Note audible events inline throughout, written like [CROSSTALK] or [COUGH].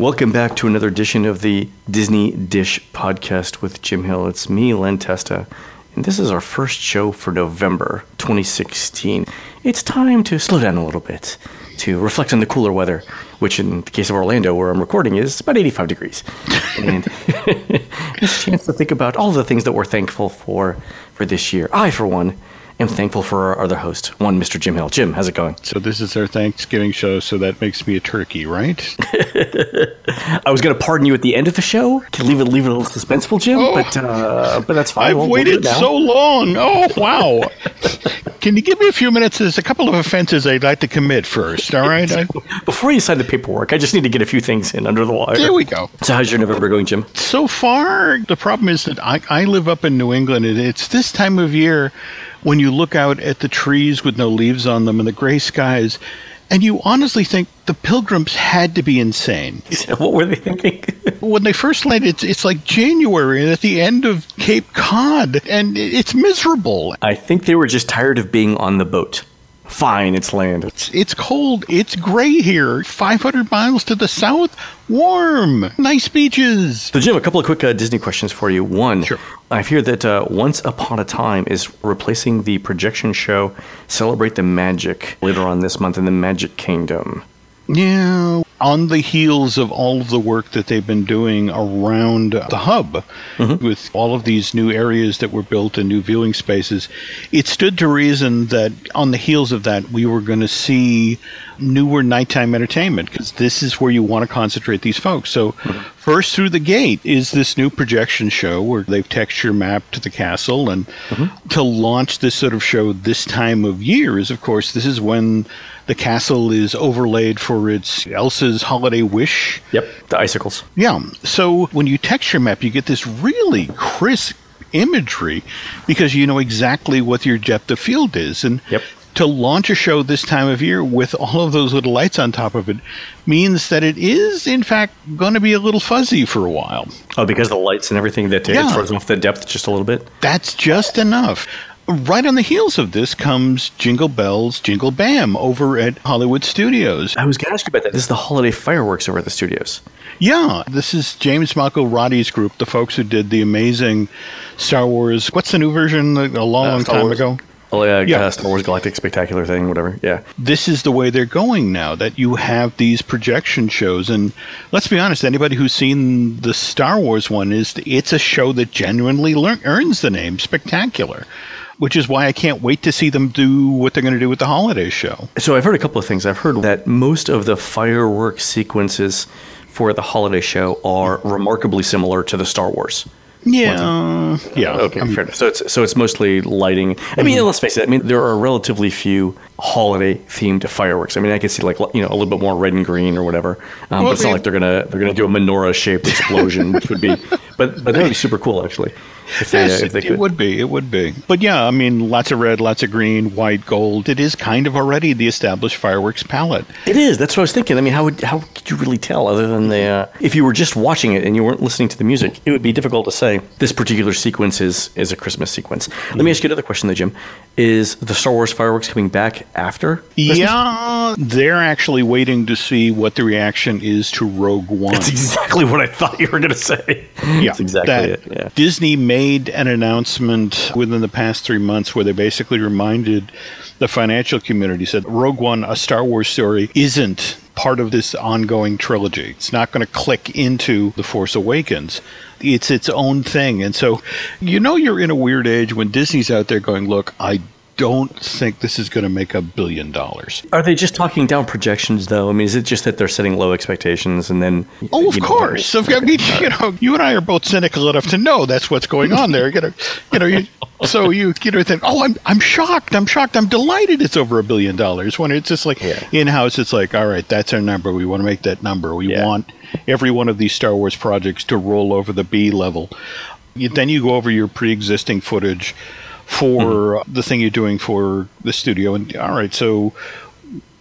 Welcome back to another edition of the Disney Dish podcast with Jim Hill. It's me, Len Testa, and this is our first show for November 2016. It's time to slow down a little bit, to reflect on the cooler weather, which in the case of Orlando, where I'm recording, is about 85 degrees. And [LAUGHS] it's a chance to think about all the things that we're thankful for for this year. I, for one, am thankful for our other host, one Mr. Jim Hill. Jim, how's it going? So this is our Thanksgiving show, so that makes me a turkey, right? [LAUGHS] I was going to pardon you at the end of the show to leave it leave it a little suspenseful, Jim, Oh. but uh, but that's fine. I've We'll- we'll waited so long. Oh wow! [LAUGHS] Can you give me a few minutes? There's a couple of offenses I'd like to commit first. All right. [LAUGHS] I, Before you sign the paperwork, I just need to get a few things in under the wire. there we go. So how's your November going, Jim? So far, the problem is that I, I live up in New England, and it's this time of year when you look out at the trees with no leaves on them and the gray skies, and you honestly think the pilgrims had to be insane. [LAUGHS] what were they thinking? [LAUGHS] when they first landed, it's, it's like January and at the end of Cape Cod, and it's miserable. I think they were just tired of being on the boat. Fine, it's land. It's, it's cold. It's gray here. 500 miles to the south, warm, nice beaches. So, Jim, a couple of quick uh, Disney questions for you. One, Sure. I hear that uh, Once Upon a Time is replacing the projection show Celebrate the Magic later on this month in the Magic Kingdom. Yeah, on the heels of all of the work that they've been doing around the hub, mm-hmm. with all of these new areas that were built and new viewing spaces, it stood to reason that on the heels of that, we were going to see newer nighttime entertainment because this is where you want to concentrate these folks. So, mm-hmm. First through the gate is this new projection show where they've texture mapped the castle, and mm-hmm. to launch this sort of show this time of year is, of course, this is when the castle is overlaid for its Elsa's holiday wish. Yep, the icicles. Yeah. So when you texture map, you get this really crisp imagery because you know exactly what your depth of field is. And Yep. To launch a show this time of year with all of those little lights on top of it means that it is, in fact, going to be a little fuzzy for a while. Oh, because the lights and everything that it Yeah. throws off the depth just a little bit. That's just enough. Right on the heels of this comes Jingle Bells, Jingle Bam over at Hollywood Studios. I was going to ask you about that. This is the holiday fireworks over at the studios. Yeah, this is James Malco Roddy's group, the folks who did the amazing Star Wars. What's the new version? A long, uh, long time ago. Oh, yeah, Yeah. uh, Star Wars Galactic Spectacular thing, whatever. Yeah. This is the way they're going now. That you have these projection shows, and let's be honest, anybody who's seen the Star Wars one is it's a show that genuinely earns the name Spectacular, which is why I can't wait to see them do what they're going to do with the holiday show. So I've heard a couple of things. I've heard that most of the fireworks sequences for the holiday show are remarkably similar to the Star Wars. Yeah, yeah. Okay, I mean, fair enough. So it's so it's mostly lighting. I mean, mm-hmm. let's face it. I mean, there are relatively few holiday themed fireworks. I mean, I can see like you know a little bit more red and green or whatever. Um, Well, but it's not like they're gonna they're gonna do a menorah shaped explosion, which would be. But but that would be super cool actually. If they, Yes, uh, if they it, would be. It would be. But yeah, I mean, lots of red, lots of green, white, gold. It is kind of already the established fireworks palette. It is. That's what I was thinking. I mean, how would how could you really tell other than the uh, if you were just watching it and you weren't listening to the music? It would be difficult to say this particular sequence is is a Christmas sequence. Let me ask you another question, though, Jim. Is the Star Wars fireworks coming back after? Christmas? Yeah, they're actually waiting to see what the reaction is to Rogue One. That's exactly what I thought you were going to say. That's exactly that it. Yeah. Disney made an announcement within the past three months where they basically reminded the financial community said Rogue One, a Star Wars story, isn't part of this ongoing trilogy. It's not going to click into The Force Awakens. It's its own thing. And so, you know, you're in a weird age when Disney's out there going, look, I don't think this is going to make a billion dollars. Are they just talking down projections, though? I mean, is it just that they're setting low expectations and then? Oh, of you know, course. [LAUGHS] I mean, you know, you and I are both cynical enough to know that's what's going on there. You know, you know, you, so you you know think, oh, I'm I'm shocked. I'm shocked. I'm delighted. It's over a billion dollars. When it's just like Yeah. in house, it's like, all right, that's our number. We want to make that number. We Yeah. want every one of these Star Wars projects to roll over the B level. You, then you go over your pre-existing footage for Mm-hmm. the thing you're doing for the studio, and all right, so.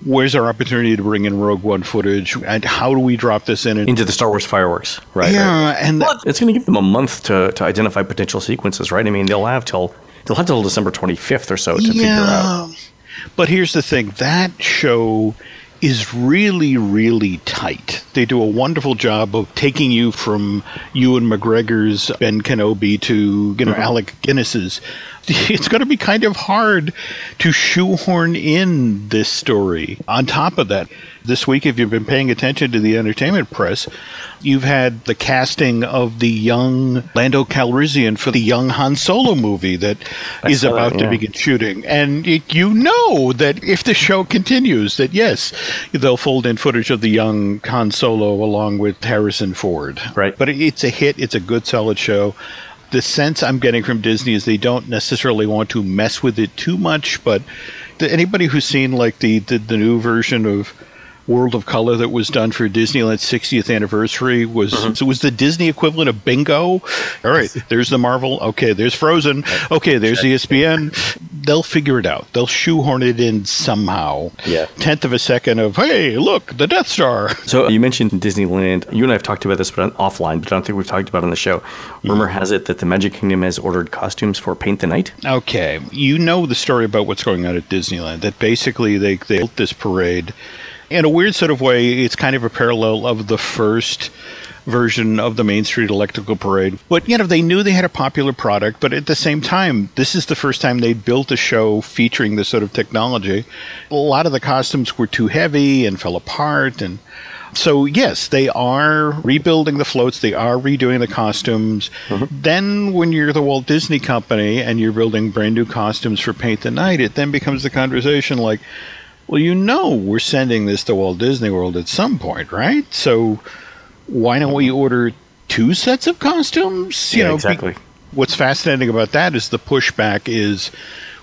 Where's our opportunity to bring in Rogue One footage, and how do we drop this in? And into the Star Wars fireworks, right? yeah, right. and Well, it's going to give them a month to, to identify potential sequences, right? I mean, they'll have till they'll have till December twenty fifth or so to figure out. But here's the thing: that show is really, really tight. They do a wonderful job of taking you from Ewan McGregor's Ben Kenobi to, you know, Alec Guinness's. [LAUGHS] It's going to be kind of hard to shoehorn in this story. On top of that, this week, if you've been paying attention to the entertainment press, you've had the casting of the young Lando Calrissian for the young Han Solo movie that I is about to begin shooting. And it, you know that if the show continues, that yes, they'll fold in footage of the young Han Solo along with Harrison Ford. Right. But it's a hit. It's a good, solid show. The sense I'm getting from Disney is they don't necessarily want to mess with it too much. But anybody who's seen like the, the, the new version of World of Color that was done for Disneyland's 60th anniversary was Mm-hmm. so was the Disney equivalent of Bingo. All right, [LAUGHS] there's the Marvel. Okay, there's Frozen. Okay, there's ESPN. They'll figure it out. They'll shoehorn it in somehow. Yeah. Tenth of a second of hey, look, the Death Star. So you mentioned Disneyland. You and I have talked about this, but offline. But I don't think we've talked about it on the show. Mm-hmm. Rumor has it that the Magic Kingdom has ordered costumes for Paint the Night. Okay, you know the story about what's going on at Disneyland. That basically they they built this parade. In a weird sort of way, it's kind of a parallel of the first version of the Main Street Electrical Parade. But you know, they knew they had a popular product, but at the same time, this is the first time they built a show featuring this sort of technology. A lot of the costumes were too heavy and fell apart and so yes, they are rebuilding the floats. They are redoing the costumes. Mm-hmm. Then, when you're the Walt Disney Company and you're building brand new costumes for Paint the Night, it then becomes the conversation like, well, you know, we're sending this to Walt Disney World at some point, right? So why don't we order two sets of costumes? Yeah, be- exactly. what's fascinating about that is the pushback is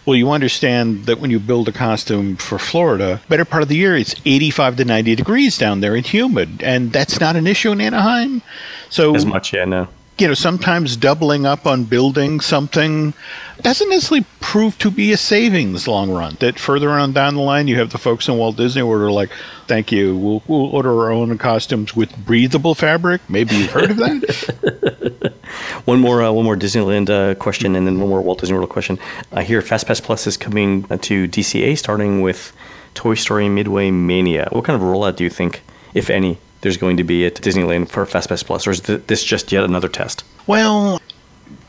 well you understand that when you build a costume for Florida better part of the year it's 85 to 90 degrees down there and humid and that's not an issue in Anaheim so As much, yeah, no. You know sometimes doubling up on building something doesn't necessarily prove to be a savings long run that further on down the line you have the folks in Walt Disney who are like thank you we'll, we'll order our own costumes with breathable fabric maybe you've heard of that [LAUGHS] One more, uh, one more Disneyland uh, question, and then one more Walt Disney World question. I hear FastPass Plus is coming uh, to DCA, starting with Toy Story Midway Mania. What kind of rollout do you think, if any, there's going to be at Disneyland for FastPass Plus, or is this just yet another test? Well,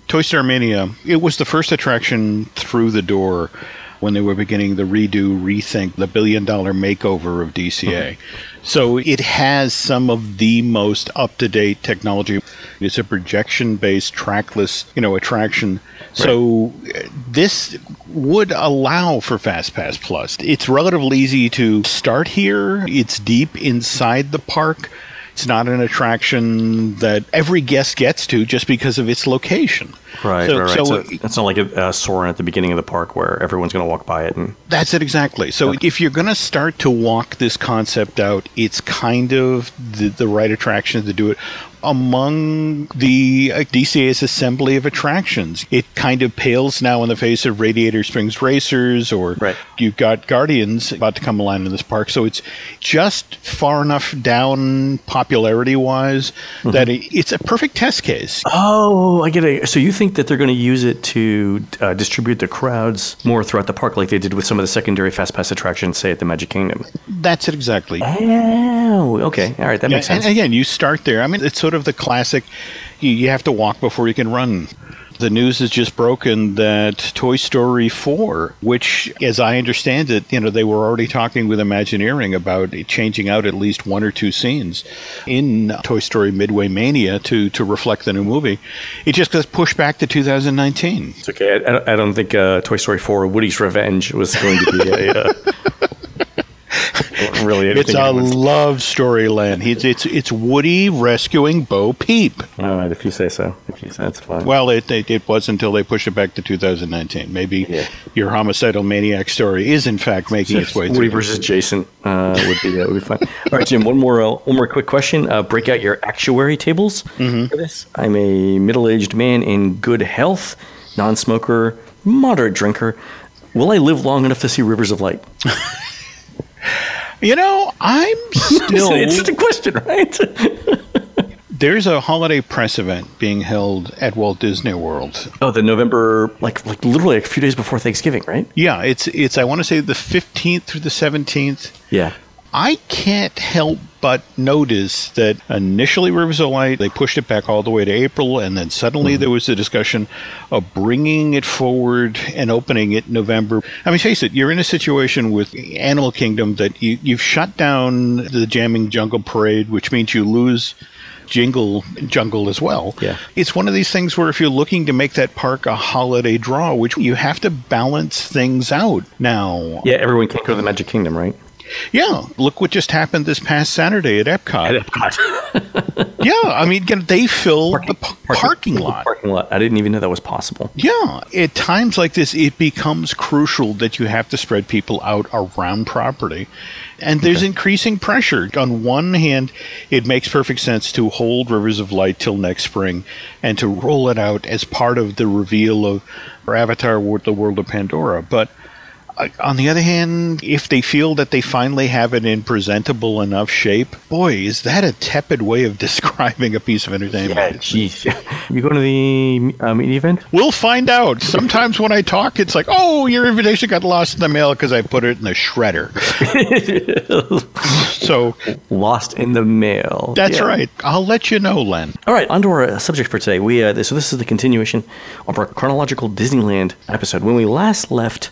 Toy Story Mania, it was the first attraction through the door when they were beginning the redo, rethink, the billion dollar makeover of DCA. So it has some of the most up to date technology. It's a projection based, trackless, you know, attraction. So uh, this would allow for FastPass Plus. It's relatively easy to start here. It's deep inside the park. It's not an attraction that every guest gets to just because of its location. Right, So- right, right. so So, it- it's not like a, a Soarin' at the beginning of the park where everyone's going to walk by it. And That's it exactly. So if you're going to start to walk this concept out, it's kind of the, the right attraction to do it among the uh, DCA's assembly of attractions. It kind of pales now in the face of Radiator Springs Racers, or Right. you've got Guardians about to come along in this park. So it's just far enough down popularity wise that it, it's a perfect test case. oh, I get it. So you think that they're going to use it to uh, distribute the crowds more throughout the park, like they did with some of the secondary Fast Pass attractions, say at the Magic Kingdom? That's it exactly. Oh, okay. All right, that makes sense. And again, you start there. I mean, it's sort of the classic you, you have to walk before you can run. The news has just broken that Toy Story 4, which, as I understand it, you know, they were already talking with Imagineering about changing out at least one or two scenes in Toy Story Midway Mania to, to reflect the new movie. It just got pushed back to 2019. It's okay. I, I- I don't think uh, Toy Story 4 Woody's Revenge was going to be a. Uh, [LAUGHS] [LAUGHS] really anything. It's a love story, Len. It's, it's, it's Woody rescuing Bo Peep. All right, if you say so. If you say that's fine. Well, it, it, it was until they pushed it back to 2019. Maybe Yeah. your homicidal maniac story is in fact making its way Woody through. versus Jason uh, would be uh, would be fun. All right, Jim. One more uh, one more quick question. Uh, break out your actuary tables for this. I'm a middle aged man in good health, non smoker, moderate drinker. Will I live long enough to see Rivers of Light? [LAUGHS] You know, I'm [LAUGHS] still. it's just a question, right? [LAUGHS] there's a holiday press event being held at Walt Disney World. oh, the November, like like literally a few days before Thanksgiving, right? Yeah, it's it's. I want to say the 15th through the 17th. Yeah. I can't help but notice that initially Rivers of Light, they pushed it back all the way to April, and then suddenly mm-hmm. there was a discussion of bringing it forward and opening it in November. I mean, face it, you're in a situation with Animal Kingdom that you, you've shut down the Jamming Jungle Parade, which means you lose jingle jungle as well. Yeah. It's one of these things where if you're looking to make that park a holiday draw, which you have to balance things out now. Yeah, everyone can't go to the Magic Kingdom, right? Yeah, look what just happened this past Saturday at Epcot. At Epcot. [LAUGHS] yeah, I mean, they fill parking, the p- parking, parking lot. Parking lot. I didn't even know that was possible. Yeah, at times like this, it becomes crucial that you have to spread people out around property. And there's okay. increasing pressure. On one hand, it makes perfect sense to hold Rivers of Light till next spring and to roll it out as part of the reveal of Avatar: The World of Pandora. But on the other hand, if they feel that they finally have it in presentable enough shape, boy, is that a tepid way of [LAUGHS] describing a piece of entertainment. Yeah, jeez. [LAUGHS] you going to the uh, media event? We'll find out. Sometimes when I talk, it's like, oh, your invitation got lost in the mail because I put it in the shredder. [LAUGHS] so lost in the mail. That's yeah. right. I'll let you know, Len. All right, on to our subject for today. We uh, so this is the continuation of our chronological Disneyland episode. When we last left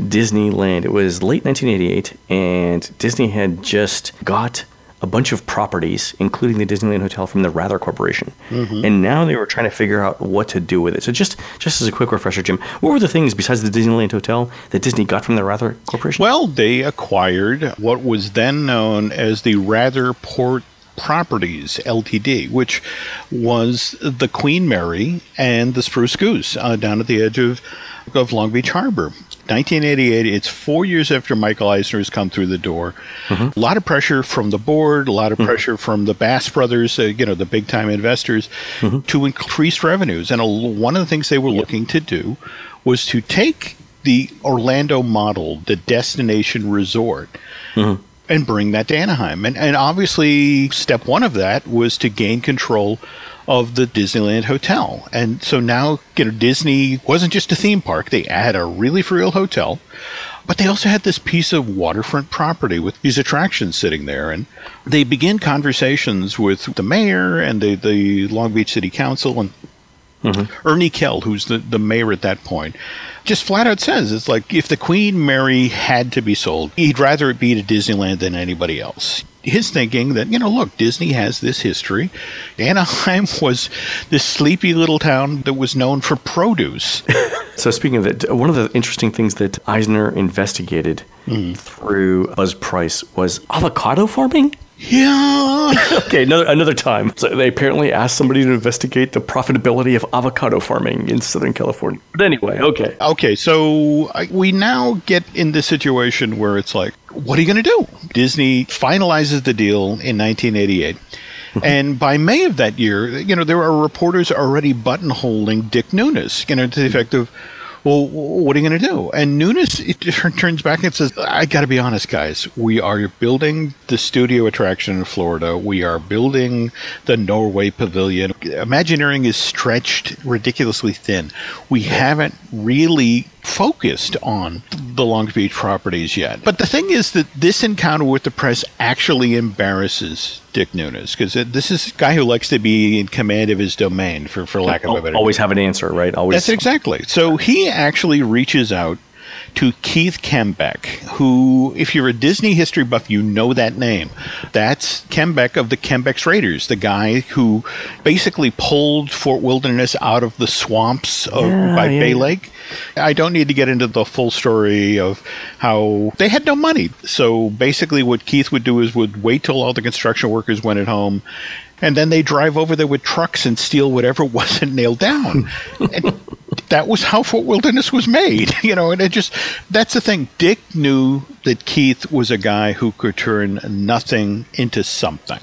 Disneyland. It was late 1988, and Disney had just got a bunch of properties, including the Disneyland Hotel, from the Wrather Corporation, mm-hmm. and now they were trying to figure out what to do with it. So, just just as a quick refresher, Jim, what were the things besides the Disneyland Hotel that Disney got from the Wrather Corporation? Well, they acquired what was then known as the Wrather Port Properties Ltd., which was the Queen Mary and the Spruce Goose uh, down at the edge of, of Long Beach Harbor. 1988, it's four years after Michael Eisner has come through the door. Mm-hmm. A lot of pressure from the board, a lot of mm-hmm. pressure from the Bass brothers, uh, you know, the big time investors, mm-hmm. to increase revenues. And a, one of the things they were yep. looking to do was to take the Orlando model, the destination resort, mm-hmm. and bring that to Anaheim. And, and obviously, step one of that was to gain control of the Disneyland Hotel. And so now, you know, Disney wasn't just a theme park, they had a really for real hotel. But they also had this piece of waterfront property with these attractions sitting there. And they begin conversations with the mayor and the, the Long Beach City Council and mm-hmm. Ernie Kell, who's the, the mayor at that point, just flat out says it's like if the Queen Mary had to be sold, he'd rather it be to Disneyland than anybody else his thinking that, you know, look, Disney has this history. Anaheim [LAUGHS] was this sleepy little town that was known for produce. [LAUGHS] so, speaking of that, one of the interesting things that Eisner investigated mm. through Buzz Price was avocado farming. Yeah. [LAUGHS] okay, another another time. So they apparently asked somebody to investigate the profitability of avocado farming in Southern California. But anyway, okay. Okay, so we now get in the situation where it's like, what are you going to do? Disney finalizes the deal in 1988. [LAUGHS] and by May of that year, you know, there are reporters already buttonholing Dick Nunis, you know, to the effect of, well, what are you going to do? And Nunis [LAUGHS] turns back and says, I got to be honest, guys. We are building the studio attraction in Florida. We are building the Norway Pavilion. Imagineering is stretched ridiculously thin. We haven't really focused on the Long Beach properties yet. But the thing is that this encounter with the press actually embarrasses Dick Nunis because this is a guy who likes to be in command of his domain, for, for lack of a better Always have an answer, right? Always. That's exactly. So he actually reaches out to Keith Kembeck, who, if you're a Disney history buff, you know that name. That's Kembeck of the Kembeck's Raiders, the guy who basically pulled Fort Wilderness out of the swamps of, yeah, by yeah. Bay Lake. I don't need to get into the full story of how they had no money. So basically, what Keith would do is would wait till all the construction workers went at home and then they drive over there with trucks and steal whatever [LAUGHS] wasn't nailed down. and that was how Fort Wilderness was made, [LAUGHS] you know. And it just that's the thing. Dick knew that Keith was a guy who could turn nothing into something.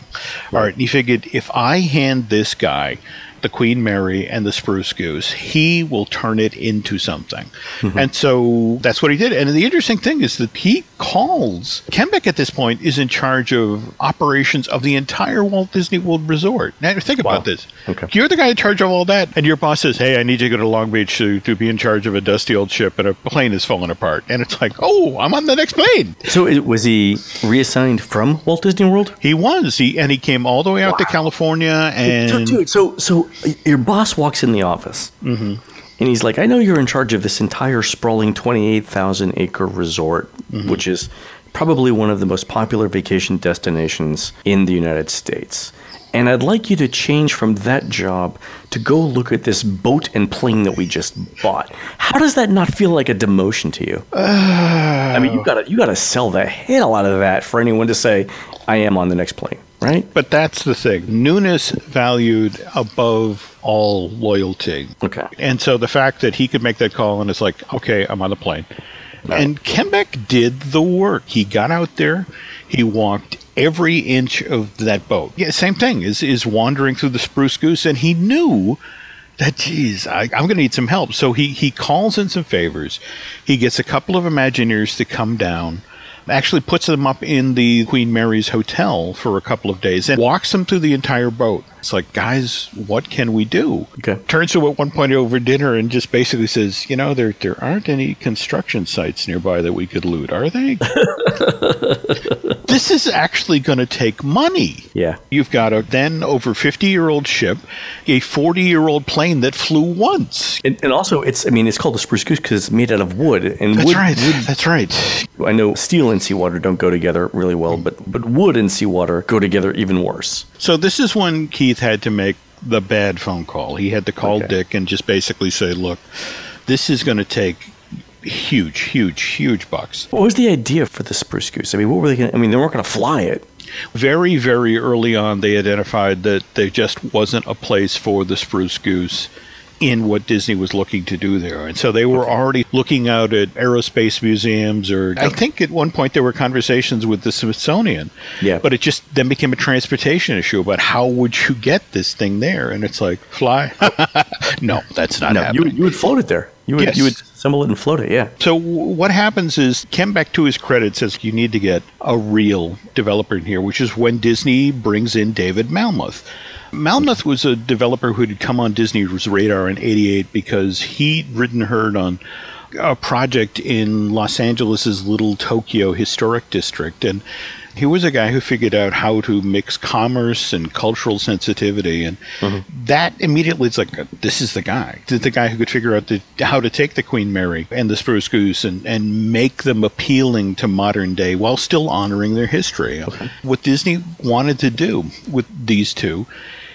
Right. All right, he figured if I hand this guy the Queen Mary and the Spruce Goose, he will turn it into something. Mm-hmm. And so that's what he did. And the interesting thing is that he calls Kembeck at this point is in charge of operations of the entire Walt Disney World Resort. Now think about this. Okay. You're the guy in charge of all that, and your boss says, "Hey, I need you to go to Long Beach to, to be in charge of a dusty old ship, and a plane is falling apart." And it's like, "Oh, I'm on the next plane." So it, was he reassigned from Walt Disney World? He was. He and he came all the way out to California, and So, dude, so so your boss walks in the office, mm-hmm. and he's like, "I know you're in charge of this entire sprawling 28,000 acre resort, mm-hmm. which is probably one of the most popular vacation destinations in the United States." And I'd like you to change from that job to go look at this boat and plane that we just bought. How does that not feel like a demotion to you? [SIGHS] I mean, you gotta you gotta sell the hell out of that for anyone to say, "I am on the next plane," right? But that's the thing. Nunis valued above all loyalty. Okay. And so the fact that he could make that call and it's like, okay, I'm on the plane. And Kembeck did the work. He got out there, he walked every inch of that boat. Yeah, same thing is is wandering through the spruce goose, and he knew that geez, I, I'm going to need some help. So he he calls in some favors. He gets a couple of Imagineers to come down. Actually, puts them up in the Queen Mary's hotel for a couple of days and walks them through the entire boat. It's like, guys, what can we do? Okay. Turns to at one point over dinner and just basically says, you know, there there aren't any construction sites nearby that we could loot, are they? [LAUGHS] this is actually going to take money. Yeah. You've got a then over 50 year old ship, a 40 year old plane that flew once. And, and also, it's I mean, it's called the spruce goose because it's made out of wood. And That's wood, right. That's right. I know steel and seawater don't go together really well, but but wood and seawater go together even worse. So this is when Keith had to make the bad phone call. He had to call Okay. Dick and just basically say, look, this is going to take huge, huge, huge bucks. What was the idea for the spruce goose? I mean, what were they? Gonna, I mean, they weren't going to fly it. Very, very early on, they identified that there just wasn't a place for the spruce goose in what Disney was looking to do there. And so they were already looking out at aerospace museums, or I think at one point there were conversations with the Smithsonian. Yeah. But it just then became a transportation issue about how would you get this thing there? And it's like, fly? [LAUGHS] no, that's not No, happening. would- you would float it there. You would Yes. you would assemble it and float it. Yeah. So w- what happens is Kembeck, to his credit, says you need to get a real developer in here, which is when Disney brings in David Malmuth. Malmuth was a developer who had come on Disney's radar in '88 because he'd ridden herd on a project in Los Angeles's Little Tokyo Historic District, and he was a guy who figured out how to mix commerce and cultural sensitivity, and mm-hmm. that immediately it's like this is the guy, the the guy who could figure out the, how to take the Queen Mary and the Spruce Goose and and make them appealing to modern day while still honoring their history. What Disney wanted to do with these two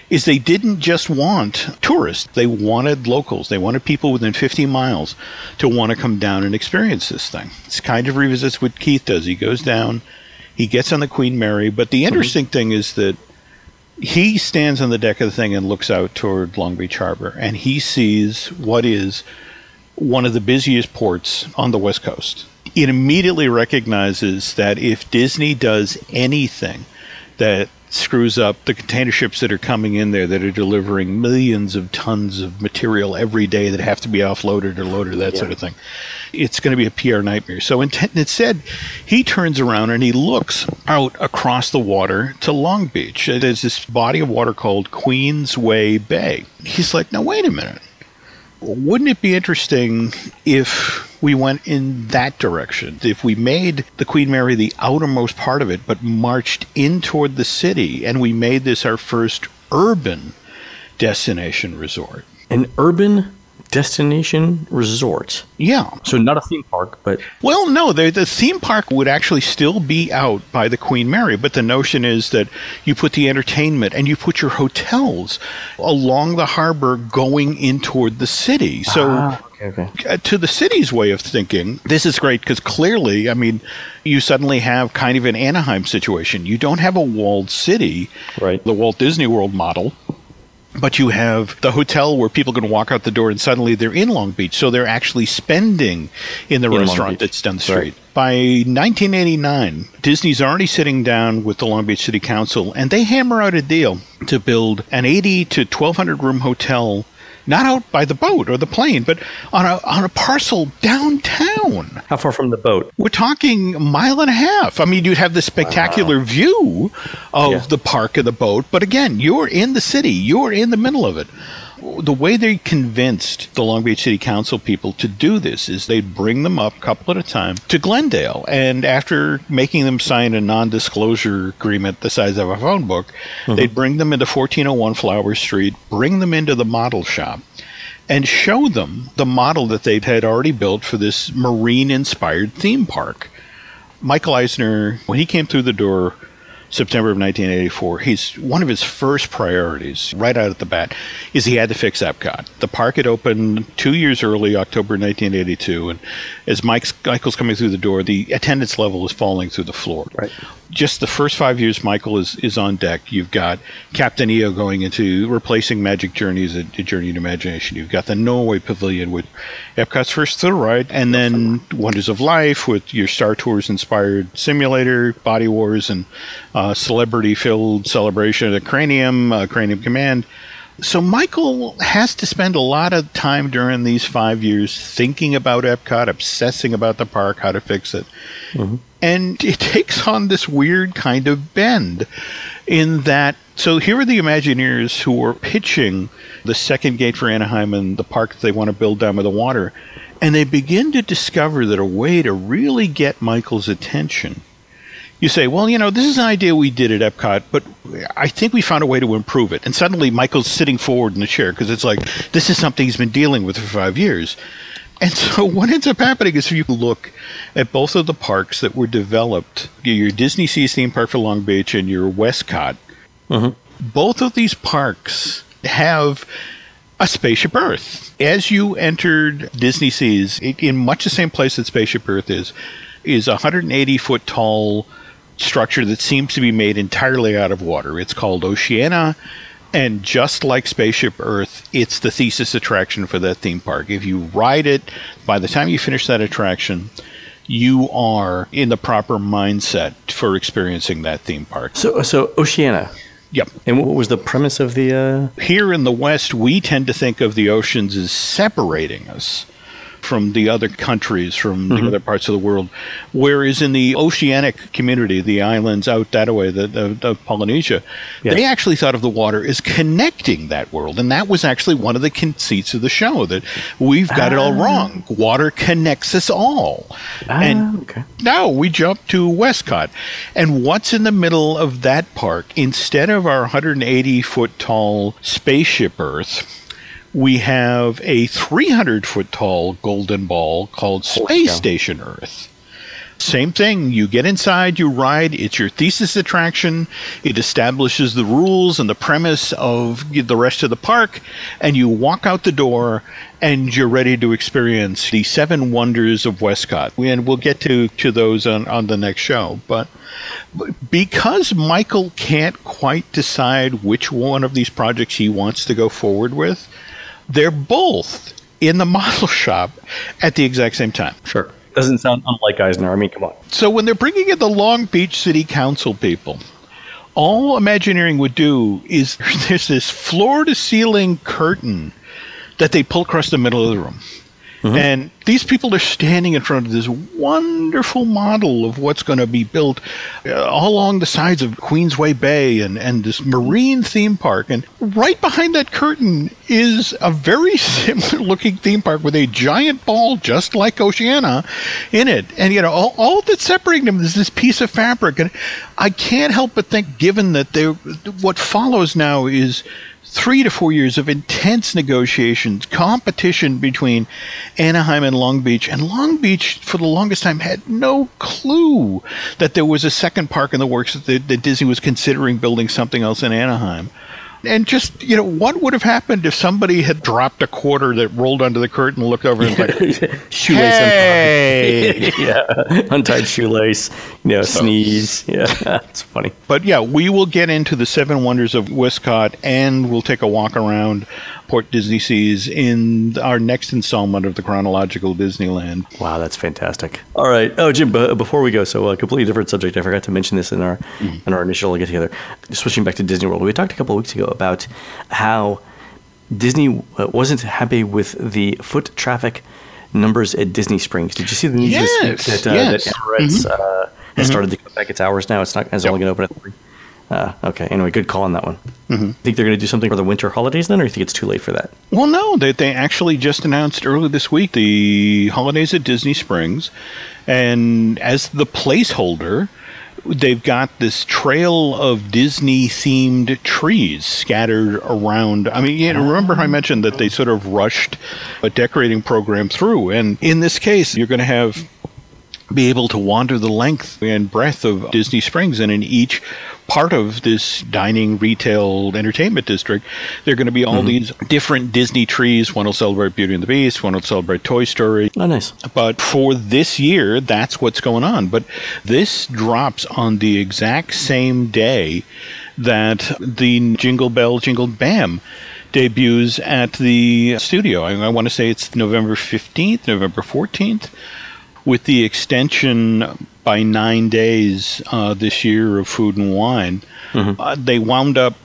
is they didn't just want tourists. They wanted locals. They wanted people within 50 miles to want to come down and experience this thing. It's kind of revisits what Keith does. He goes down, he gets on the Queen Mary. But the mm-hmm. interesting thing is that he stands on the deck of the thing and looks out toward Long Beach Harbor, and he sees what is one of the busiest ports on the West Coast. It immediately recognizes that if Disney does anything that screws up the container ships that are coming in there that are delivering millions of tons of material every day that have to be offloaded or loaded, that sort of thing, it's going to be a PR nightmare. So instead, he turns around and he looks out across the water to Long Beach. There's this body of water called Queensway Bay. He's like, now, wait a minute wouldn't it be interesting if we went in that direction? If we made the Queen Mary the outermost part of it, but marched in toward the city, and we made this our first urban destination resort? An urban destination resort. Yeah. So not a theme park, but Well, no, the, the theme park would actually still be out by the Queen Mary, but the notion is that you put the entertainment and you put your hotels along the harbor going in toward the city. So. okay, okay. uh, to the city's way of thinking, this is great because clearly, I mean, you suddenly have kind of an Anaheim situation. You don't have a walled city, Right. the Walt Disney World model. But you have the hotel where people can walk out the door and suddenly they're in Long Beach. So they're actually spending in the In restaurant that's down the street. Right. By 1989, Disney's already sitting down with the Long Beach City Council and they hammer out a deal to build an 80 to 1200 room hotel not out by the boat or the plane, but on a on a parcel downtown. How far from the boat? We're talking a mile and a half. I mean, you'd have the spectacular view of Yeah. the park and the boat, but again, you're in the city. You're in the middle of it. The way they convinced the Long Beach City Council people to do this is they'd bring them up a couple at a time to Glendale. And after making them sign a non disclosure agreement the size of a phone book, uh-huh. they'd bring them into 1401 Flower Street, bring them into the model shop and show them the model that they'd had already built for this marine inspired theme park. Michael Eisner, when he came through the door September of 1984, he's one of his first priorities right out at the bat is he had to fix Epcot. The park had opened two years early, October 1982, and as Mike's, Michael's coming through the door, the attendance level is falling through the floor. Right. Just the first five years, Michael is, is on deck. You've got Captain EO going into replacing Magic Journeys at at Journey to Imagination. You've got the Norway Pavilion with Epcot's first thrill ride, and then Wonders of Life with your Star Tours inspired simulator, Body Wars, and uh, celebrity filled celebration at Cranium, uh, Cranium Command. So Michael has to spend a lot of time during these five years thinking about Epcot, obsessing about the park, how to fix it. And it [LAUGHS] takes on this weird kind of bend in that. So here are the Imagineers who are pitching the second gate for Anaheim and the park that they want to build down by the water. And they begin to discover that a way to really get Michael's attention you say, well, you know, this is an idea we did at Epcot, but I think we found a way to improve it. And suddenly Michael's sitting forward in the chair because it's like, this is something he's been dealing with for five years. And [LAUGHS] so what ends up happening is if you look at both of the parks that were developed, your Disney Seas theme park for Long Beach and your WestCOT, mm-hmm. both of these parks have a spaceship Earth. As you entered Disney Seas, in much the same place that Spaceship Earth is, is a 180 foot tall structure that seems to be made entirely out of water. It's called Oceana. And just like Spaceship Earth, it's the thesis attraction for that theme park. If you ride it, by the time you finish that attraction, you are in the proper mindset for experiencing that theme park. So, so Oceana. Yep. And what was the premise of the? Uh, Here in the West, we tend to think of the oceans as separating us from the other countries, from the other parts of the world. Whereas in the oceanic community, the islands out that way, the, the, the Polynesia, Yes. they actually thought of the water as connecting that world. And that was actually one of the conceits of the show that we've got it all wrong. Water connects us all. and ah, okay. now we jump to WestCOT. And what's in the middle of that park? Instead of our 180 foot tall spaceship Earth, we have a 300 foot tall golden ball called Space. Station Earth. Same thing. You get inside, you ride. It's your thesis attraction. It establishes the rules and the premise of the rest of the park. And you walk out the door and you're ready to experience the seven wonders of WestCOT. And we'll get to, to those on, on the next show. But because Michael can't quite decide which one of these projects he wants to go forward with, they're both in the model [LAUGHS] shop at the exact same time. Sure. Doesn't sound unlike Eisner. I mean, come on. So when they're bringing in the Long Beach City Council people, all Imagineering would do is [LAUGHS] there's this floor to ceiling curtain that they pull across the middle of the room. And these people are standing in front of this wonderful model of what's going to be built uh, all along the sides of Queensway Bay and, and this marine theme park. And right behind that curtain is a very [LAUGHS] similar looking theme park with a giant ball, just like Oceana, in it. And, you know, all, all that's separating them is this piece of fabric. And I can't help but think, given that they what follows now is three to four years of intense negotiations, competition between Anaheim and Long Beach. And Long Beach, for the longest time, had no clue that there was a second park in the works, that, that Disney was considering building something else in Anaheim. And just, you know, what would have happened if somebody had dropped a quarter that rolled under the curtain, and looked over and like, [LAUGHS] shoelace hey! untied. [LAUGHS] yeah, untied shoelace. You know, sneeze. Yeah, [LAUGHS] it's funny. But yeah, we will get into the seven wonders of WestCOT and we'll take a walk around Port Disney Seas in our next installment of the Chronological Disneyland. Wow, that's fantastic. All right. Oh, Jim, b- before we go, so a completely different subject. I forgot to mention this in our mm-hmm. in our initial get together. Switching back to Disney World, we talked a couple of weeks ago about how Disney uh, wasn't happy with the foot traffic numbers at Disney Springs. Did you see the news this week Yes, that, uh, yes. that Amorette's uh, has started to cut back its hours now? It's not. It's only going to open at three. Uh, okay. Anyway, good call on that one. You think they're going to do something for the winter holidays then, or do you think it's too late for that? Well, no, they, they actually just announced earlier this week the holidays at Disney Springs. And as the placeholder, they've got this trail of Disney themed trees scattered around. I mean, you know, remember I mentioned that they sort of rushed a decorating program through. And in this case, you're going to have be able to wander the length and breadth of Disney Springs, and in each part of this dining, retail, entertainment district, there are going to be all mm-hmm. these different Disney trees. One will celebrate Beauty and the Beast, one will celebrate Toy Story. Oh, nice. But for this year, that's what's going on. But this drops on the exact same day that the Jingle Bell, Jingle Bam debuts at the studio. I, I want to say it's November 15th, November 14th, with the extension by nine days uh, this year of food and wine. Uh, they wound up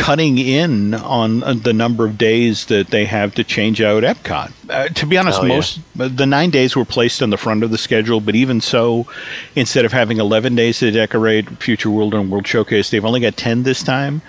cutting in on uh, the number of days that they have to change out Epcot. Uh, to be honest, Oh, yeah. most the nine days were placed on the front of the schedule, but even so, instead of having 11 days to decorate Future World and World Showcase, they've only got 10 this time.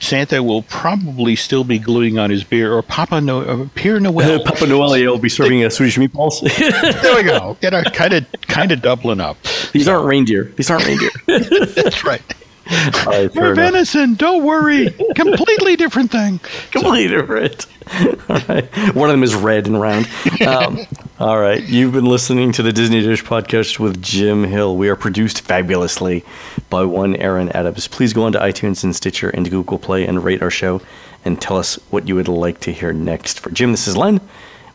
Santa will probably still be gluing on his beer, or Papa no- uh, Pierre [LAUGHS] Noel. Papa Noel will be serving uh, Swedish meatballs. [LAUGHS] there we go. Get a kind of kind of doubling up. These aren't reindeer. These aren't reindeer. [LAUGHS] That's right. All right, fair We're enough. venison. Don't worry. Completely different thing. Completely different. [LAUGHS] All right. One of them is red and round. Um, all right. You've been listening to the Disney Dish podcast with Jim Hill. We are produced fabulously by one Aaron Adams. Please go on to iTunes and Stitcher and Google Play and rate our show and tell us what you would like to hear next. For Jim, this is Len.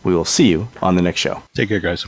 We will see you on the next show. Take care, guys.